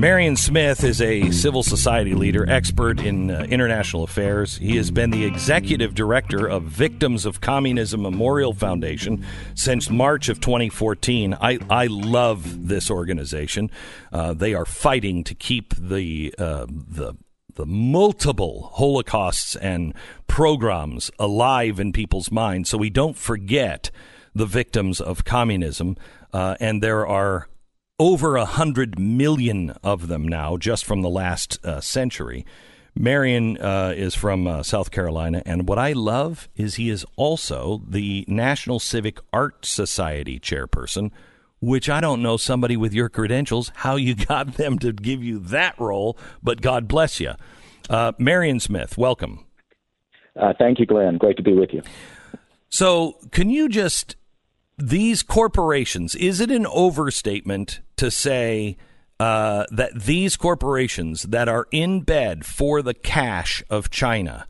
Marion Smith is a civil society leader, expert in uh, international affairs. He has been the executive director of Victims of Communism Memorial Foundation since March of 2014. I, I love this organization. Uh, they are fighting to keep the uh, the the multiple holocausts and pogroms alive in people's minds, so we don't forget the victims of communism. Uh, and there are over a hundred million of them now, just from the last uh, century. Marion uh, is from uh, South Carolina, and what I love is he is also the National Civic Art Society chairperson, which I don't know somebody with your credentials how you got them to give you that role, but God bless you. Uh, Marion Smith, welcome. Uh, thank you, Glenn. Great to be with you. So, can you just these corporations, is it an overstatement to say uh, that these corporations that are in bed for the cash of China,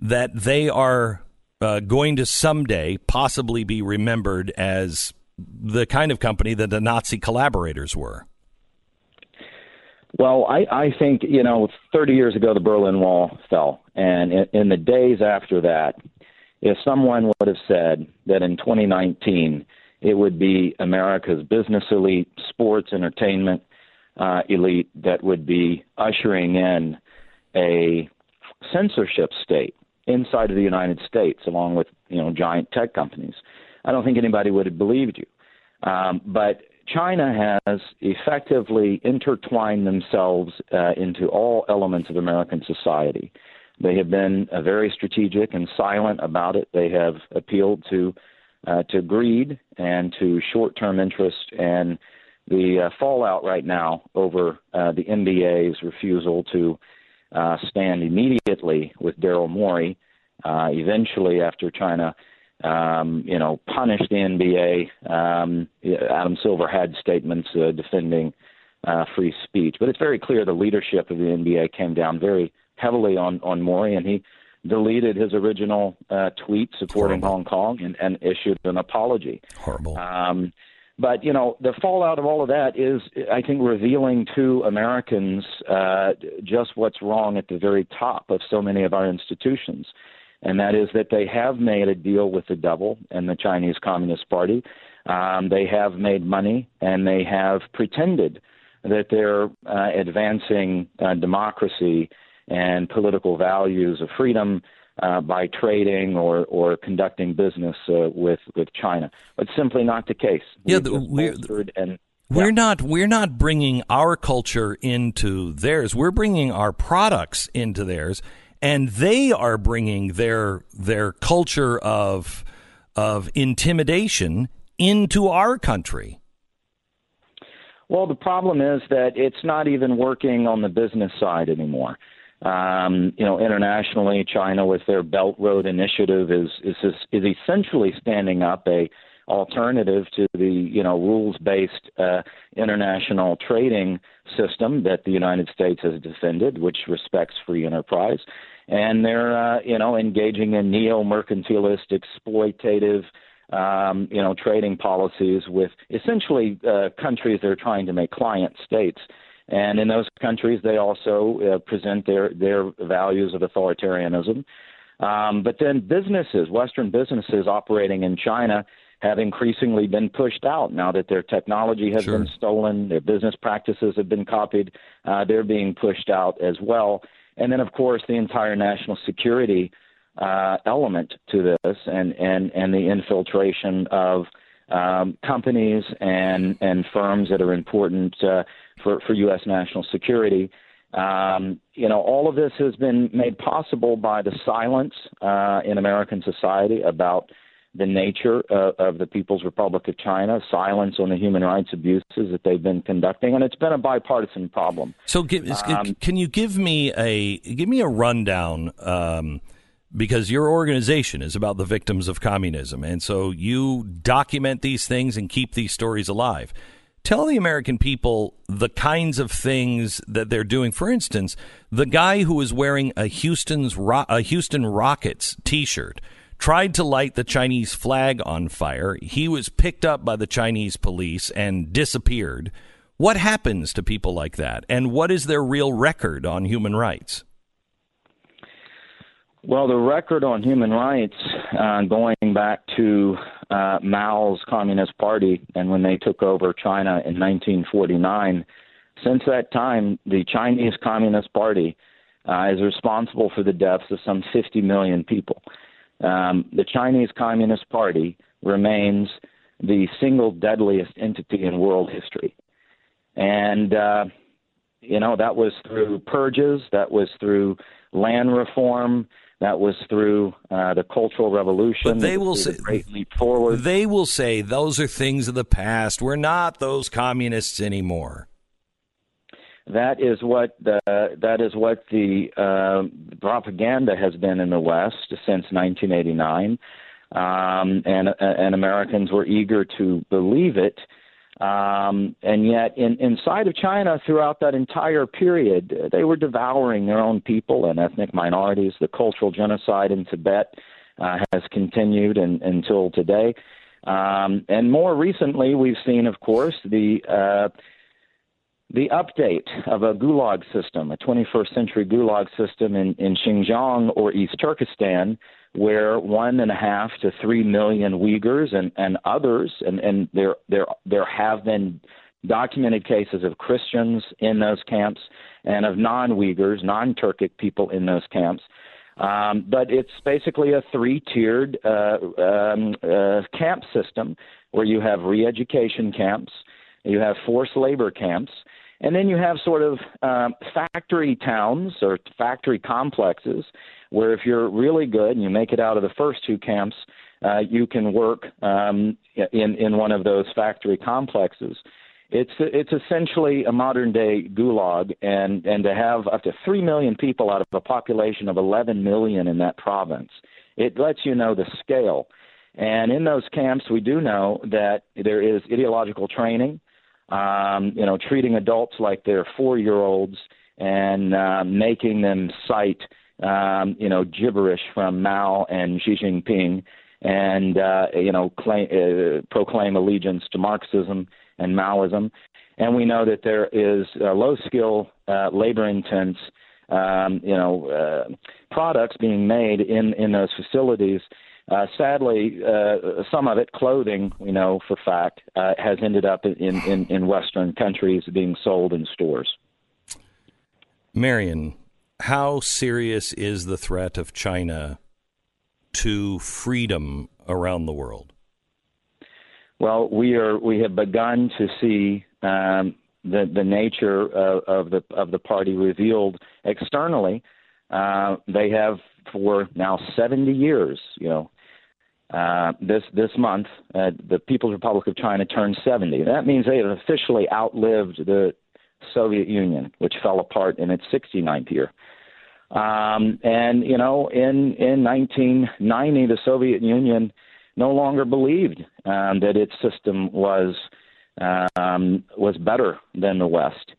that they are uh, going to someday possibly be remembered as the kind of company that the Nazi collaborators were? Well, I, I think, you know, 30 years ago, the Berlin Wall fell. And in, in the days after that, if someone would have said that in 2019 it would be America's business elite, sports, entertainment uh, elite that would be ushering in a censorship state inside of the United States, along with you know giant tech companies, I don't think anybody would have believed you. Um, but China has effectively intertwined themselves uh, into all elements of American society. They have been uh, very strategic and silent about it. They have appealed to uh, to greed and to short-term interest, and the uh, fallout right now over uh, the NBA's refusal to uh, stand immediately with Daryl Morey. Uh, eventually, after China, um, you know, punished the NBA, um, Adam Silver had statements uh, defending uh, free speech. But it's very clear the leadership of the NBA came down very heavily on on Morey, and he deleted his original uh, tweet supporting. Hong Kong and, and issued an apology. Horrible. Um, but you know, the fallout of all of that is, I think, revealing to Americans uh, just what's wrong at the very top of so many of our institutions, and that is that they have made a deal with the devil and the Chinese Communist Party. Um, they have made money, and they have pretended that they're uh, advancing uh, democracy and political values of freedom uh, by trading or, or conducting business uh, with with China. But simply not the case. Yeah, the, we're and we're yeah. not we're not bringing our culture into theirs. We're bringing our products into theirs, and they are bringing their their culture of of intimidation into our country. Well, the problem is that it's not even working on the business side anymore. Um, you know, internationally, China with their Belt Road Initiative is is is essentially standing up a alternative to the you know rules-based uh, international trading system that the United States has defended, which respects free enterprise, and they're uh, you know engaging in neo-mercantilist, exploitative. Um, you know, trading policies with essentially uh, countries that are trying to make client states. And in those countries, they also uh, present their, their values of authoritarianism. Um, but then businesses, Western businesses operating in China, have increasingly been pushed out now that their technology has sure. been stolen, their business practices have been copied, uh, they're being pushed out as well. And then, of course, the entire national security uh, element to this and, and, and the infiltration of um, companies and, and firms that are important uh, for, for U.S. national security. Um, you know, all of this has been made possible by the silence uh, in American society about the nature uh, of the People's Republic of China, silence on the human rights abuses that they've been conducting, and it's been a bipartisan problem. So, give, um, can you give me a give me a rundown? Um, because your organization is about the victims of communism, and so you document these things and keep these stories alive tell the American people the kinds of things that they're doing. For instance, the guy who was wearing a Houston's a Houston Rockets T-shirt tried to light the Chinese flag on fire. He was picked up by the Chinese police and disappeared. What happens to people like that, and what is their real record on human rights? Well, the record on human rights, uh, going back to uh, Mao's Communist Party and when they took over China in 1949, since that time, the Chinese Communist Party uh, is responsible for the deaths of some 50 million people. Um, the Chinese Communist Party remains the single deadliest entity in world history. And, uh, you know, that was through purges, that was through land reform, that was through uh, the Cultural Revolution. But they will say Great Leap Forward. They will say those are things of the past. We're not those communists anymore. That is what the, that is what the uh, propaganda has been in the West since 1989, um, and and Americans were eager to believe it. Um, and yet, in, inside of China, throughout that entire period, they were devouring their own people and ethnic minorities. The cultural genocide in Tibet uh, has continued in, until today. Um, and more recently, we've seen, of course, the uh, the update of a gulag system, a 21st century gulag system in, in Xinjiang or East Turkestan, where one and a half to three million Uyghurs and, and others, and, and there, there, there have been documented cases of Christians in those camps and of non Uyghurs, non Turkic people in those camps. Um, but it's basically a three tiered uh, um, uh, camp system where you have re education camps, you have forced labor camps, and then you have sort of uh, factory towns or factory complexes where if you're really good and you make it out of the first two camps, uh, you can work um, in in one of those factory complexes. It's it's essentially a modern day gulag, and and to have up to three million people out of a population of 11 million in that province, it lets you know the scale. And in those camps, we do know that there is ideological training um, you know, treating adults like they're four year olds and uh, making them cite, um, you know, gibberish from Mao and Xi Jinping and, uh, you know, claim, uh, proclaim allegiance to Marxism and Maoism. And we know that there is uh, low skill, uh, labor intense, um, you know, uh, products being made in, in those facilities uh, sadly, uh, some of it, clothing, we know for fact, uh, has ended up in, in, in Western countries being sold in stores. Marion, how serious is the threat of China to freedom around the world? Well, we are we have begun to see um, the the nature of, of, the of the party revealed externally. Uh, they have for now 70 years, you know, uh, this this month, uh, the People's Republic of China turned 70. That means they have officially outlived the Soviet Union, which fell apart in its 69th year. Um, and you know, in in 1990, the Soviet Union no longer believed um, that its system was um, was better than the West.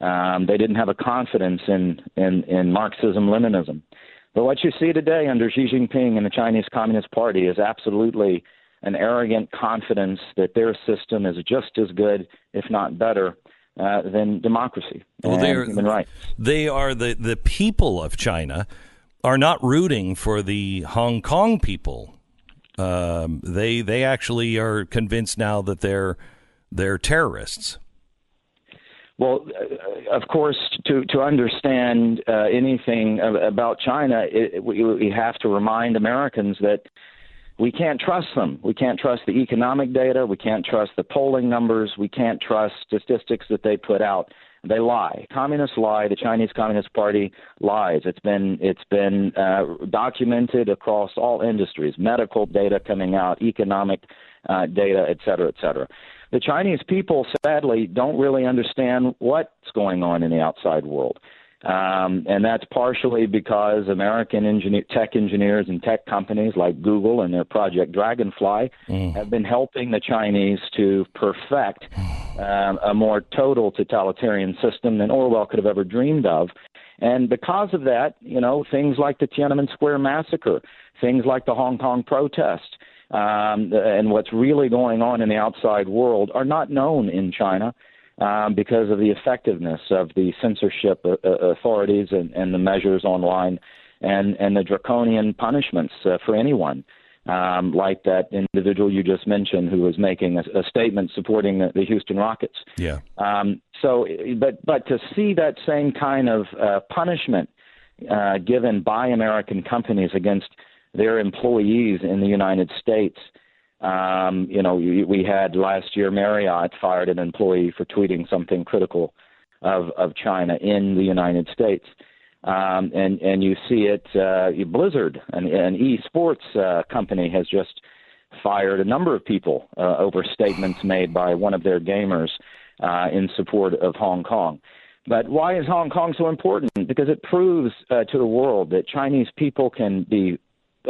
Um, they didn't have a confidence in in, in Marxism Leninism. But what you see today under Xi Jinping and the Chinese Communist Party is absolutely an arrogant confidence that their system is just as good, if not better, uh, than democracy well, and human rights. They are the the people of China are not rooting for the Hong Kong people. Um, they they actually are convinced now that they're they're terrorists. Well, uh, of course, to to understand uh, anything about China, it, we, we have to remind Americans that we can't trust them. We can't trust the economic data. We can't trust the polling numbers. We can't trust statistics that they put out. They lie. Communists lie. The Chinese Communist Party lies. It's been it's been uh, documented across all industries. Medical data coming out, economic uh, data, et cetera, et cetera the Chinese people, sadly, don't really understand what's going on in the outside world. Um, and that's partially because American engineer, tech engineers and tech companies like Google and their Project Dragonfly mm. have been helping the Chinese to perfect um, a more total totalitarian system than Orwell could have ever dreamed of. And because of that, you know, things like the Tiananmen Square massacre, things like the Hong Kong protest, um, and what's really going on in the outside world are not known in China. Um, because of the effectiveness of the censorship uh, uh, authorities and, and the measures online and, and the draconian punishments uh, for anyone. Um, like that individual you just mentioned who was making a, a statement supporting the, the, Houston Rockets. Yeah. Um, so, but but to see that same kind of uh, punishment uh, given by American companies against their employees in the United States. Um, you know, we had last year Marriott fired an employee for tweeting something critical of of China in the United States, um, and and you see it. Uh, Blizzard, an, an esports uh, company, has just fired a number of people uh, over statements made by one of their gamers uh, in support of Hong Kong. But why is Hong Kong so important? Because it proves uh, to the world that Chinese people can be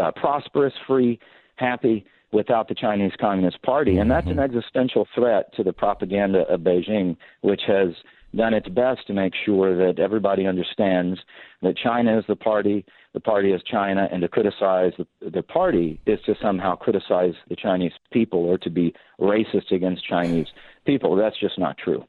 uh, prosperous, free, happy without the Chinese Communist Party. And that's an mm-hmm. existential threat to the propaganda of Beijing, which has done its best to make sure that everybody understands that China is the party, the party is China, and to criticize the, the party is to somehow criticize the Chinese people or to be racist against Chinese people. That's just not true.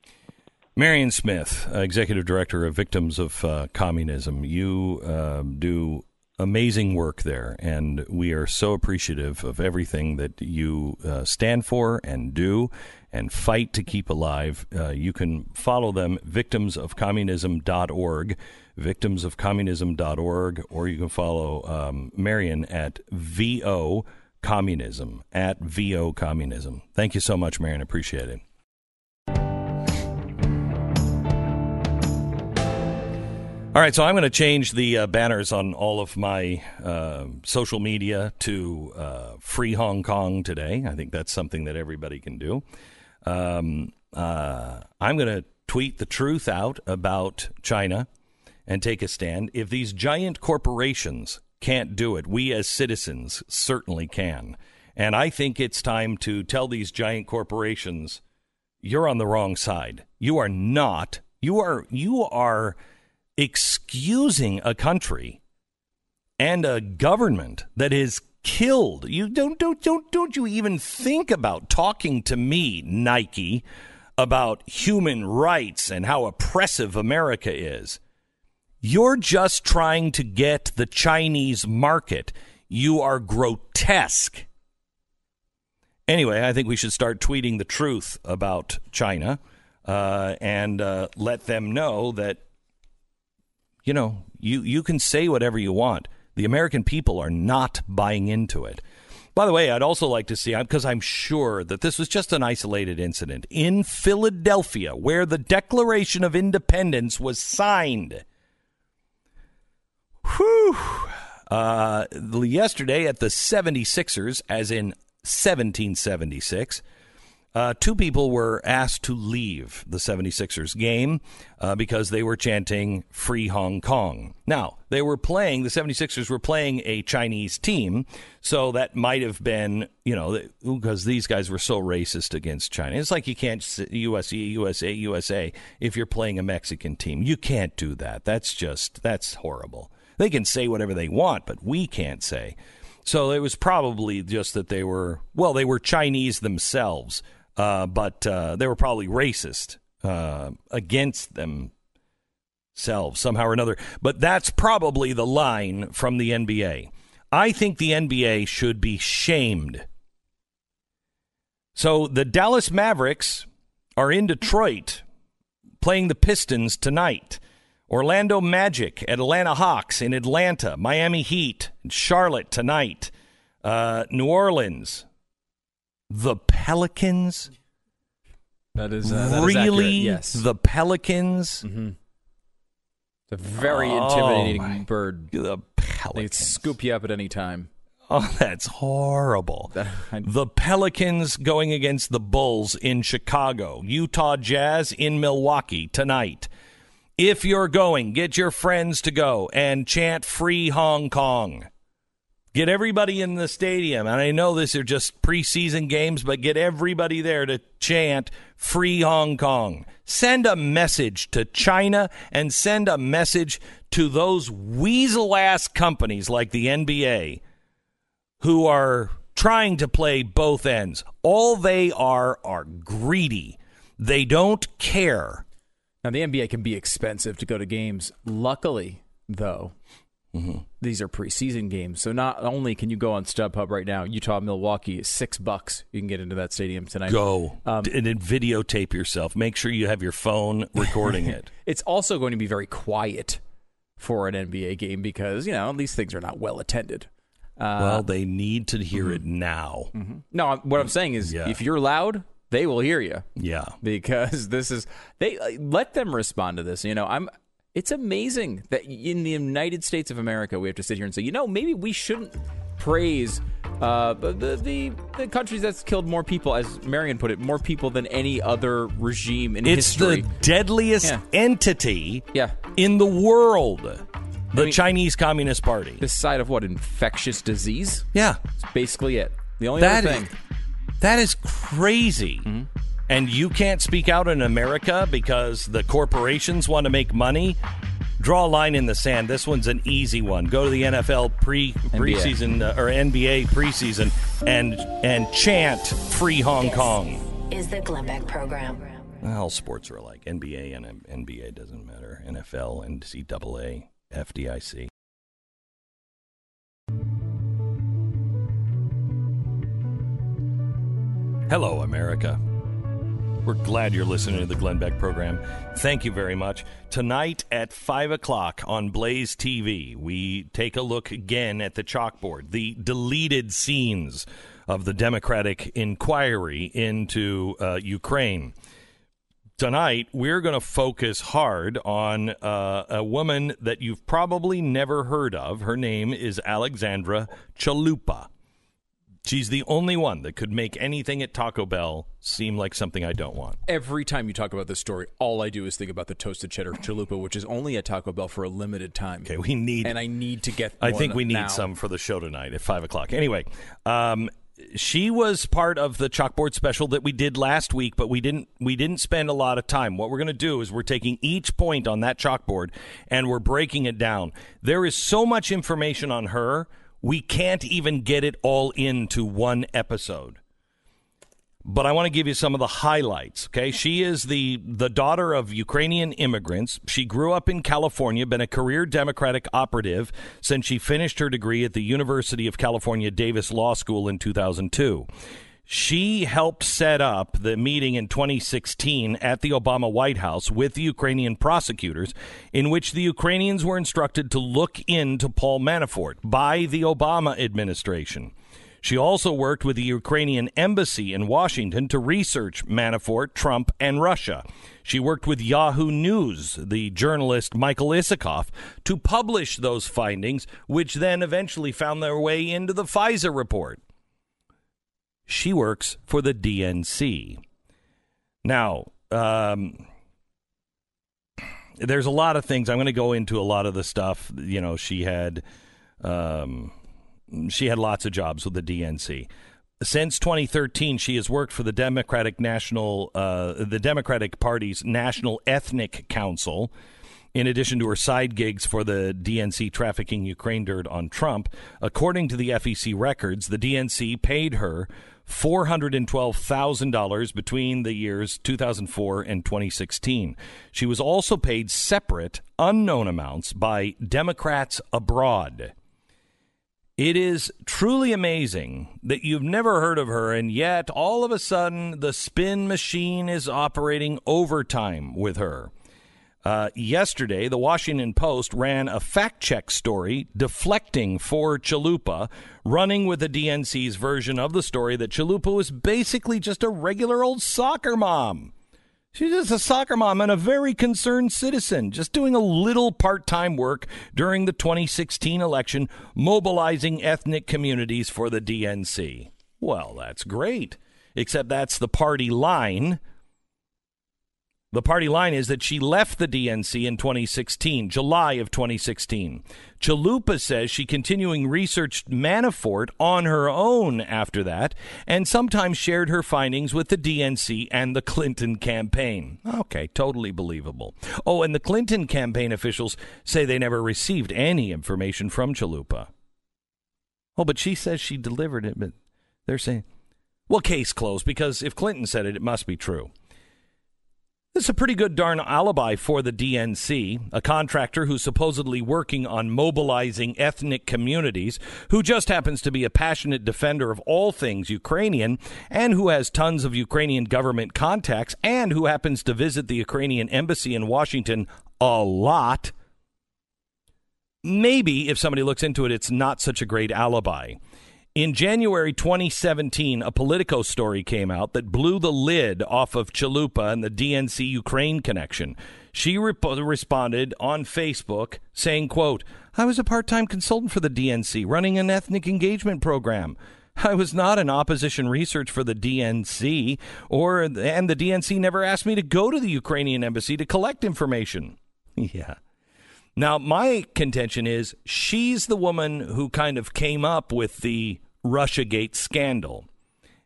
Marion Smith, uh, Executive Director of Victims of uh, Communism, you uh, do amazing work there, and we are so appreciative of everything that you uh, stand for and do and fight to keep alive. Uh, you can follow them, victimsofcommunism.org, victimsofcommunism.org, or you can follow um, Marion at VO Communism, at VO Communism. Thank you so much, Marion. Appreciate it. All right, so I'm going to change the uh, banners on all of my uh, social media to uh, Free Hong Kong today. I think that's something that everybody can do. Um, uh, I'm going to tweet the truth out about China and take a stand. If these giant corporations can't do it, we as citizens certainly can. And I think it's time to tell these giant corporations, you're on the wrong side. You are not. You are. You are excusing a country and a government that is killed. You don't don't don't don't you even think about talking to me, Nike, about human rights and how oppressive America is. You're just trying to get the Chinese market. You are grotesque. Anyway, I think we should start tweeting the truth about China uh, and uh, let them know that you know, you, you can say whatever you want. The American people are not buying into it. By the way, I'd also like to see, because I'm sure that this was just an isolated incident in Philadelphia where the Declaration of Independence was signed. Whew. Uh, yesterday at the 76ers, as in 1776, uh, two people were asked to leave the 76ers game uh, because they were chanting Free Hong Kong. Now, they were playing, the 76ers were playing a Chinese team, so that might have been, you know, because these guys were so racist against China. It's like you can't USA, USA, USA if you're playing a Mexican team. You can't do that. That's just, that's horrible. They can say whatever they want, but we can't say. So it was probably just that they were, well, they were Chinese themselves uh, but uh, they were probably racist uh, against themselves somehow or another. But that's probably the line from the NBA. I think the NBA should be shamed. So the Dallas Mavericks are in Detroit playing the Pistons tonight. Orlando Magic, Atlanta Hawks in Atlanta, Miami Heat, Charlotte tonight, uh, New Orleans, the Pelicans. That is uh, really yes. the Pelicans. Mm-hmm. It's a very oh, intimidating my, bird. The Pelicans they scoop you up at any time. Oh, that's horrible. the Pelicans going against the Bulls in Chicago, Utah Jazz in Milwaukee tonight. If you're going, get your friends to go and chant Free Hong Kong. Get everybody in the stadium. And I know this are just preseason games, but get everybody there to chant Free Hong Kong. Send a message to China and send a message to those weasel ass companies like the NBA who are trying to play both ends. All they are are greedy. They don't care. Now, the NBA can be expensive to go to games. Luckily, though, mm-hmm. these are preseason games. So not only can you go on StubHub right now, Utah Milwaukee six bucks. You can get into that stadium tonight. Go um, and then videotape yourself. Make sure you have your phone recording it. it's also going to be very quiet for an NBA game because you know these things are not well attended. Uh, well, they need to hear mm-hmm. it now. Mm-hmm. No, what I'm saying is, yeah. if you're loud, they will hear you. Yeah, because this is they let them respond to this. You know, I'm. It's amazing that in the United States of America, we have to sit here and say, you know, maybe we shouldn't praise uh, the, the the countries that's killed more people, as Marion put it, more people than any other regime in it's history. It's the deadliest yeah. entity yeah. in the world. The I mean, Chinese Communist Party. This side of what? Infectious disease? Yeah. That's basically it. The only that other thing. Is, that is crazy. Mm-hmm. And you can't speak out in America because the corporations want to make money. Draw a line in the sand. This one's an easy one. Go to the NFL pre preseason uh, or NBA preseason and and chant "Free Hong this Kong." Is the Glenn Beck program? All sports are alike. NBA and NBA doesn't matter. NFL, NCAA. FDIC. Hello, America. We're glad you're listening to the Glenn Beck program. Thank you very much. Tonight at 5 o'clock on Blaze TV, we take a look again at the chalkboard, the deleted scenes of the Democratic inquiry into uh, Ukraine tonight we're going to focus hard on uh, a woman that you've probably never heard of. Her name is Alexandra Chalupa. She's the only one that could make anything at Taco Bell seem like something I don't want. Every time you talk about this story, all I do is think about the toasted cheddar chalupa, which is only at Taco Bell for a limited time. Okay, we need, and I need to get. I think we need now. some for the show tonight at five o'clock. Anyway, um, she was part of the chalkboard special that we did last week, but we didn't we didn't spend a lot of time. What we're going to do is we're taking each point on that chalkboard and we're breaking it down. There is so much information on her, we can't even get it all into one episode but I want to give you some of the highlights. Okay, she is the the daughter of Ukrainian immigrants. She grew up in California, been a career Democratic operative since she finished her degree at the University of California Davis Law School in 2002. She helped set up the meeting in 2016 at the Obama White House with the Ukrainian prosecutors, in which the Ukrainians were instructed to look into Paul Manafort by the Obama administration. She also worked with the Ukrainian embassy in Washington to research Manafort, Trump, and Russia. She worked with Yahoo News, the journalist Michael Isikoff, to publish those findings, which then eventually found their way into the FISA report. She works for the DNC. Now, um, there's a lot of things. I'm going to go into a lot of the stuff. You know, she had. Um, she had lots of jobs with the DNC. Since 2013, she has worked for the Democratic National, uh, the Democratic Party's National Ethnic Council. In addition to her side gigs for the DNC trafficking Ukraine dirt on Trump, according to the FEC records, the DNC paid her $412,000 between the years 2004 and 2016. She was also paid separate, unknown amounts by Democrats abroad. It is truly amazing that you've never heard of her, and yet all of a sudden the spin machine is operating overtime with her. Uh, yesterday, the Washington Post ran a fact check story deflecting for Chalupa, running with the DNC's version of the story that Chalupa was basically just a regular old soccer mom. She's just a soccer mom and a very concerned citizen, just doing a little part time work during the 2016 election, mobilizing ethnic communities for the DNC. Well, that's great, except that's the party line. The party line is that she left the DNC in 2016, July of 2016. Chalupa says she continuing researched Manafort on her own after that and sometimes shared her findings with the DNC and the Clinton campaign. Okay, totally believable. Oh, and the Clinton campaign officials say they never received any information from Chalupa. Oh, but she says she delivered it, but they're saying, well, case closed because if Clinton said it, it must be true. This is a pretty good darn alibi for the DNC, a contractor who's supposedly working on mobilizing ethnic communities, who just happens to be a passionate defender of all things Ukrainian, and who has tons of Ukrainian government contacts, and who happens to visit the Ukrainian embassy in Washington a lot. Maybe if somebody looks into it, it's not such a great alibi. In January 2017, a Politico story came out that blew the lid off of Chalupa and the DNC Ukraine connection. She responded on Facebook saying, quote, I was a part-time consultant for the DNC running an ethnic engagement program. I was not an opposition research for the DNC or and the DNC never asked me to go to the Ukrainian embassy to collect information. Yeah. Now, my contention is she's the woman who kind of came up with the Russiagate scandal.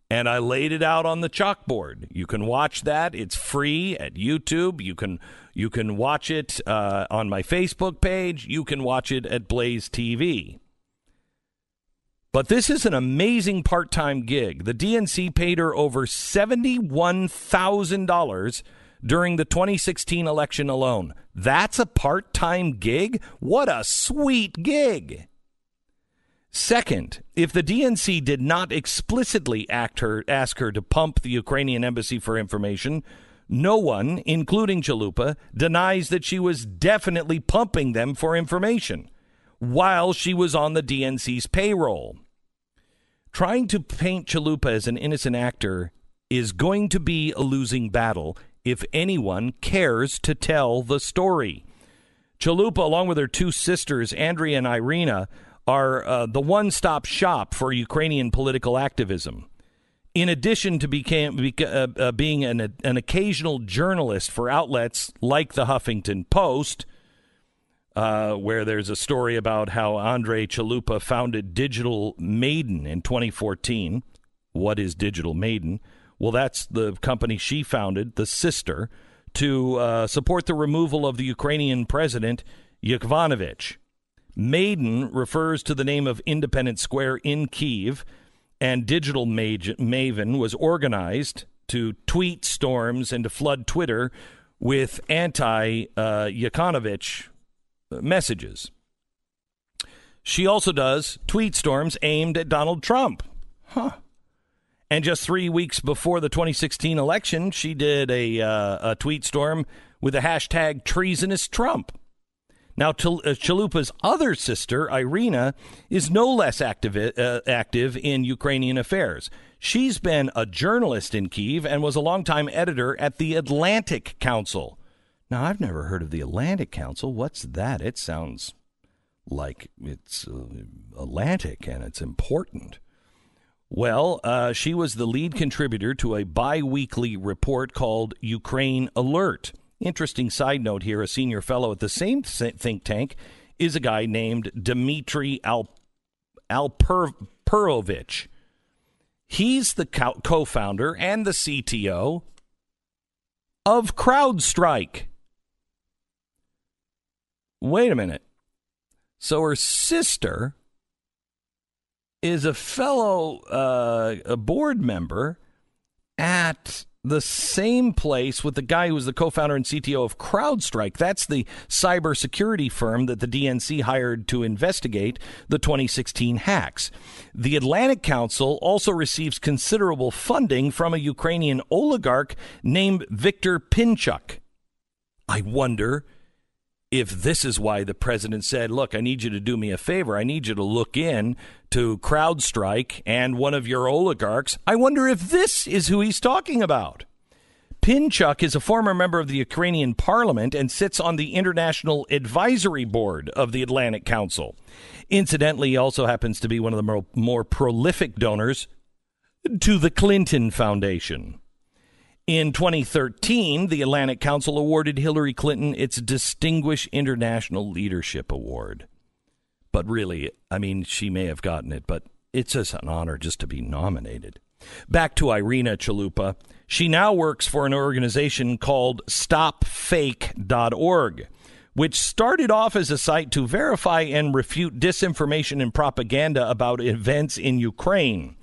And I laid it out on the chalkboard. You can watch that. It's free at YouTube. You can you can watch it uh, on my Facebook page. You can watch it at Blaze TV. But this is an amazing part-time gig. The DNC paid her over seventy-one thousand dollars during the 2016 election alone. That's a part time gig? What a sweet gig! Second, if the DNC did not explicitly her, ask her to pump the Ukrainian embassy for information, no one, including Chalupa, denies that she was definitely pumping them for information while she was on the DNC's payroll. Trying to paint Chalupa as an innocent actor is going to be a losing battle if anyone cares to tell the story. Chalupa, along with her two sisters, Andrea and Irina, are uh, the one stop shop for Ukrainian political activism. In addition to became, uh, uh, being an, an occasional journalist for outlets like the Huffington Post, uh, where there's a story about how Andrea Chalupa founded Digital Maidan in 2014. What is Digital Maidan? Well, that's the company she founded, the sister, to uh, support the removal of the Ukrainian president, Yanukovych. Maidan refers to the name of Independence Square in Kiev, and Digital Maidan was organized to tweet storms and to flood Twitter with anti uh, messages. She also does tweet storms aimed at Donald Trump. Huh. And just three weeks before the 2016 election, she did a, uh, a tweet storm with the hashtag treasonous Trump. Now, uh, Chalupa's other sister, Irina, is no less active, uh, active in Ukrainian affairs. She's been a journalist in Kiev and was a longtime editor at the Atlantic Council. Now, I've never heard of the Atlantic Council. What's that? It sounds like it's uh, Atlantic and it's important. Well, uh, she was the lead contributor to a bi weekly report called Ukraine Alert. Interesting side note here a senior fellow at the same think tank is a guy named Dmitry Al- Alperovich. He's the co founder and the CTO of CrowdStrike. Wait a minute. So her sister is a fellow uh, a board member at the same place with the guy who was the co-founder and CTO of CrowdStrike. That's the cybersecurity firm that the DNC hired to investigate the 2016 hacks. The Atlantic Council also receives considerable funding from a Ukrainian oligarch named Viktor Pinchuk. I wonder if this is why the president said, Look, I need you to do me a favor. I need you to look in to CrowdStrike and one of your oligarchs. I wonder if this is who he's talking about. Pinchuk is a former member of the Ukrainian parliament and sits on the International Advisory Board of the Atlantic Council. Incidentally, he also happens to be one of the more, more prolific donors to the Clinton Foundation. In 2013, the Atlantic Council awarded Hillary Clinton its Distinguished International Leadership Award. But really, I mean, she may have gotten it, but it's just an honor just to be nominated. Back to Irina Chalupa. She now works for an organization called StopFake.org, which started off as a site to verify and refute disinformation and propaganda about events in Ukraine.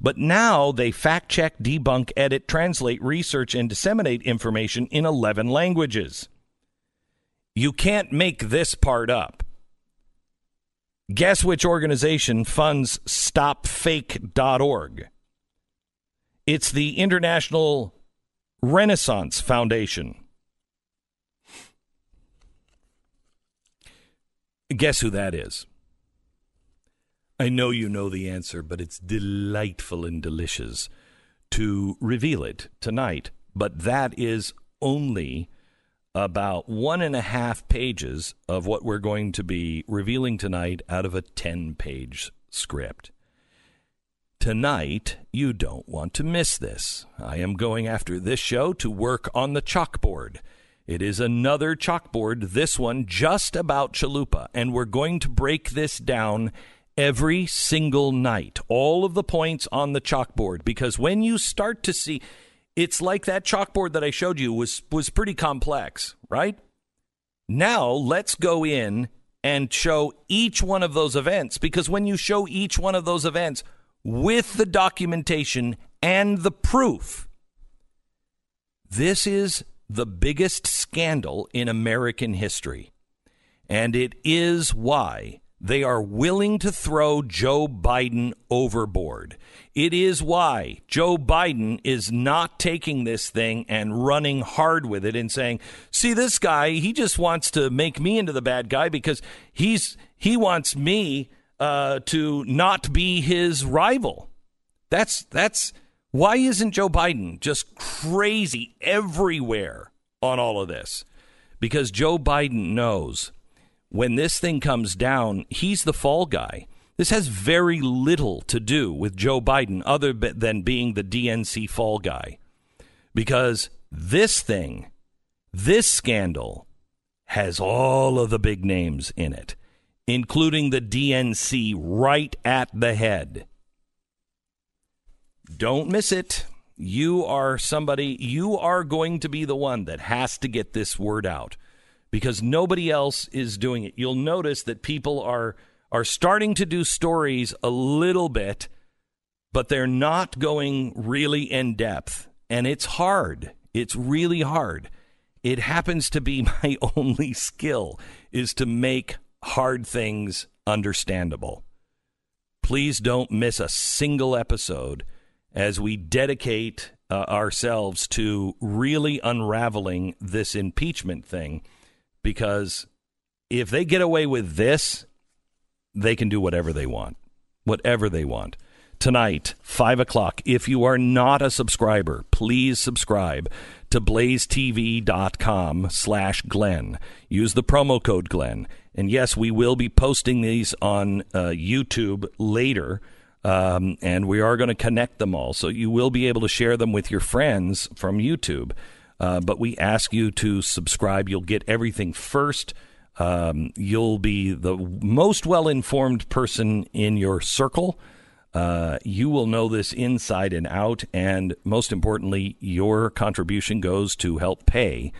But now they fact check, debunk, edit, translate, research, and disseminate information in 11 languages. You can't make this part up. Guess which organization funds StopFake.org? It's the International Renaissance Foundation. Guess who that is? I know you know the answer, but it's delightful and delicious to reveal it tonight. But that is only about one and a half pages of what we're going to be revealing tonight out of a 10 page script. Tonight, you don't want to miss this. I am going after this show to work on the chalkboard. It is another chalkboard, this one just about Chalupa, and we're going to break this down every single night. All of the points on the chalkboard, because when you start to see, it's like that chalkboard that I showed you was was pretty complex, right? Now let's go in and show each one of those events because when you show each one of those events with the documentation and the proof, this is the biggest scandal in American history. And it is why they are willing to throw Joe Biden overboard. It is why Joe Biden is not taking this thing and running hard with it and saying, "See this guy, he just wants to make me into the bad guy because he's he wants me uh, to not be his rival." That's that's why isn't Joe Biden just crazy everywhere on all of this? Because Joe Biden knows when this thing comes down, he's the fall guy. This has very little to do with Joe Biden other than being the DNC fall guy. Because this thing, this scandal, has all of the big names in it, including the DNC right at the head. Don't miss it. You are somebody, you are going to be the one that has to get this word out because nobody else is doing it. You'll notice that people are are starting to do stories a little bit, but they're not going really in depth, and it's hard. It's really hard. It happens to be my only skill is to make hard things understandable. Please don't miss a single episode as we dedicate uh, ourselves to really unraveling this impeachment thing because if they get away with this, they can do whatever they want. Whatever they want. Tonight, 5 o'clock. If you are not a subscriber, please subscribe to blazetv.com slash Glenn. Use the promo code Glenn. And yes, we will be posting these on uh, YouTube later. Um, and we are going to connect them all. So you will be able to share them with your friends from YouTube. Uh, but we ask you to subscribe. You'll get everything first. Um, you'll be the most well informed person in your circle. Uh, you will know this inside and out. And most importantly, your contribution goes to help pay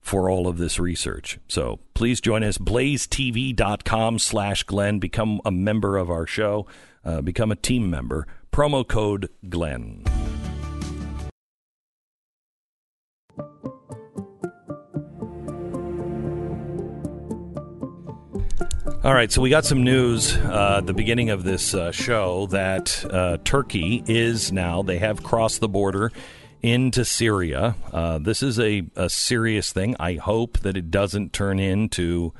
for all of this research. So please join us, blazetv.com slash Glenn. Become a member of our show, uh, become a team member. Promo code Glenn. All right, so we got some news uh, at the beginning of this uh, show that uh, Turkey is now, they have crossed the border into Syria. Uh, this is a, a serious thing. I hope that it doesn't turn into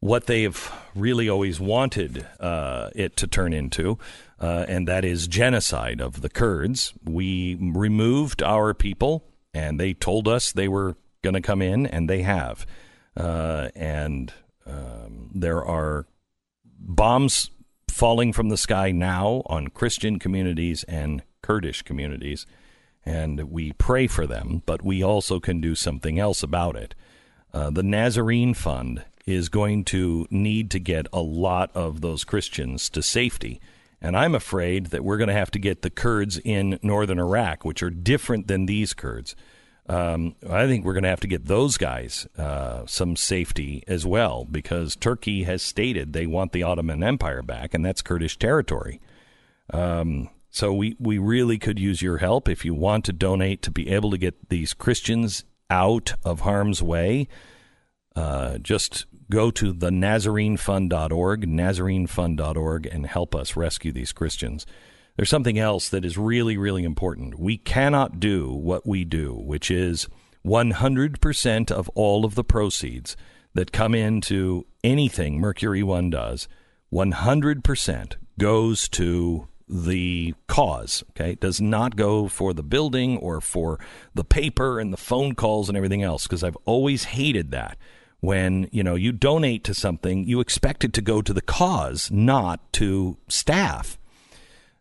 what they've really always wanted uh, it to turn into, uh, and that is genocide of the Kurds. We removed our people, and they told us they were going to come in, and they have. and um, there are bombs falling from the sky now on Christian communities and Kurdish communities, and we pray for them, but we also can do something else about it. Uh, the Nazarene Fund is going to need to get a lot of those Christians to safety. And I'm afraid that we're going to have to get the Kurds in northern Iraq, which are different than these Kurds um, I think we're going to have to get those guys uh, some safety as well because Turkey has stated they want the Ottoman Empire back, and that's Kurdish territory. Um, So we, we really could use your help if you want to donate to be able to get these Christians out of harm's way. Uh, just go to the NazareneFund.org, NazareneFund.org, and help us rescue these Christians. There's something else that is really, really important. We cannot do what we do, which is 100% of all of the proceeds that come into anything Mercury One does, 100% goes to the cause. Okay, it does not go for the building or for the paper and the phone calls and everything else. Because I've always hated that when you know you donate to something, you expect it to go to the cause, not to staff.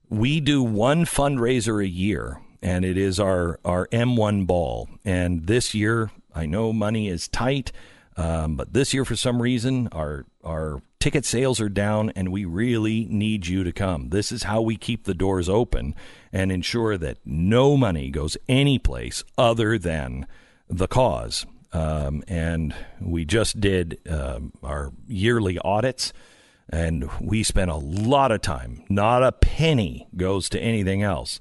We do one fundraiser a year, and it is our our M1 ball. And this year, I know money is tight. Um, but this year, for some reason, our our ticket sales are down, and we really need you to come. This is how we keep the doors open and ensure that no money goes anyplace other than the cause. Um, and we just did um, our yearly audits, and we spend a lot of time. Not a penny goes to anything else,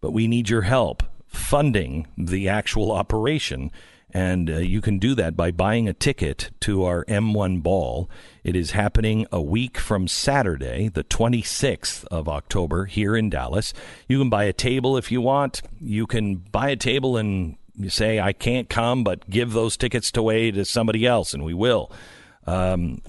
but we need your help funding the actual operation and uh, you can do that by buying a ticket to our M1 ball. It is happening a week from Saturday, the 26th of October, here in Dallas. You can buy a table if you want. You can buy a table and say, I can't come, but give those tickets away to somebody else, and we will. Um,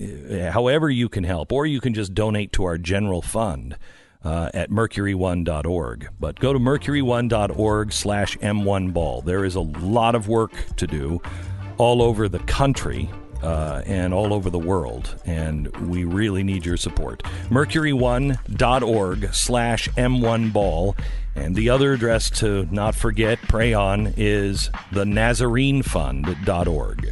however, you can help, or you can just donate to our general fund uh, at mercury1.org. But go to mercury1.org slash m1ball. There is a lot of work to do all over the country uh, and all over the world, and we really need your support. Mercury1.org slash m1ball. And the other address to not forget, pray on, is the NazareneFund.org. This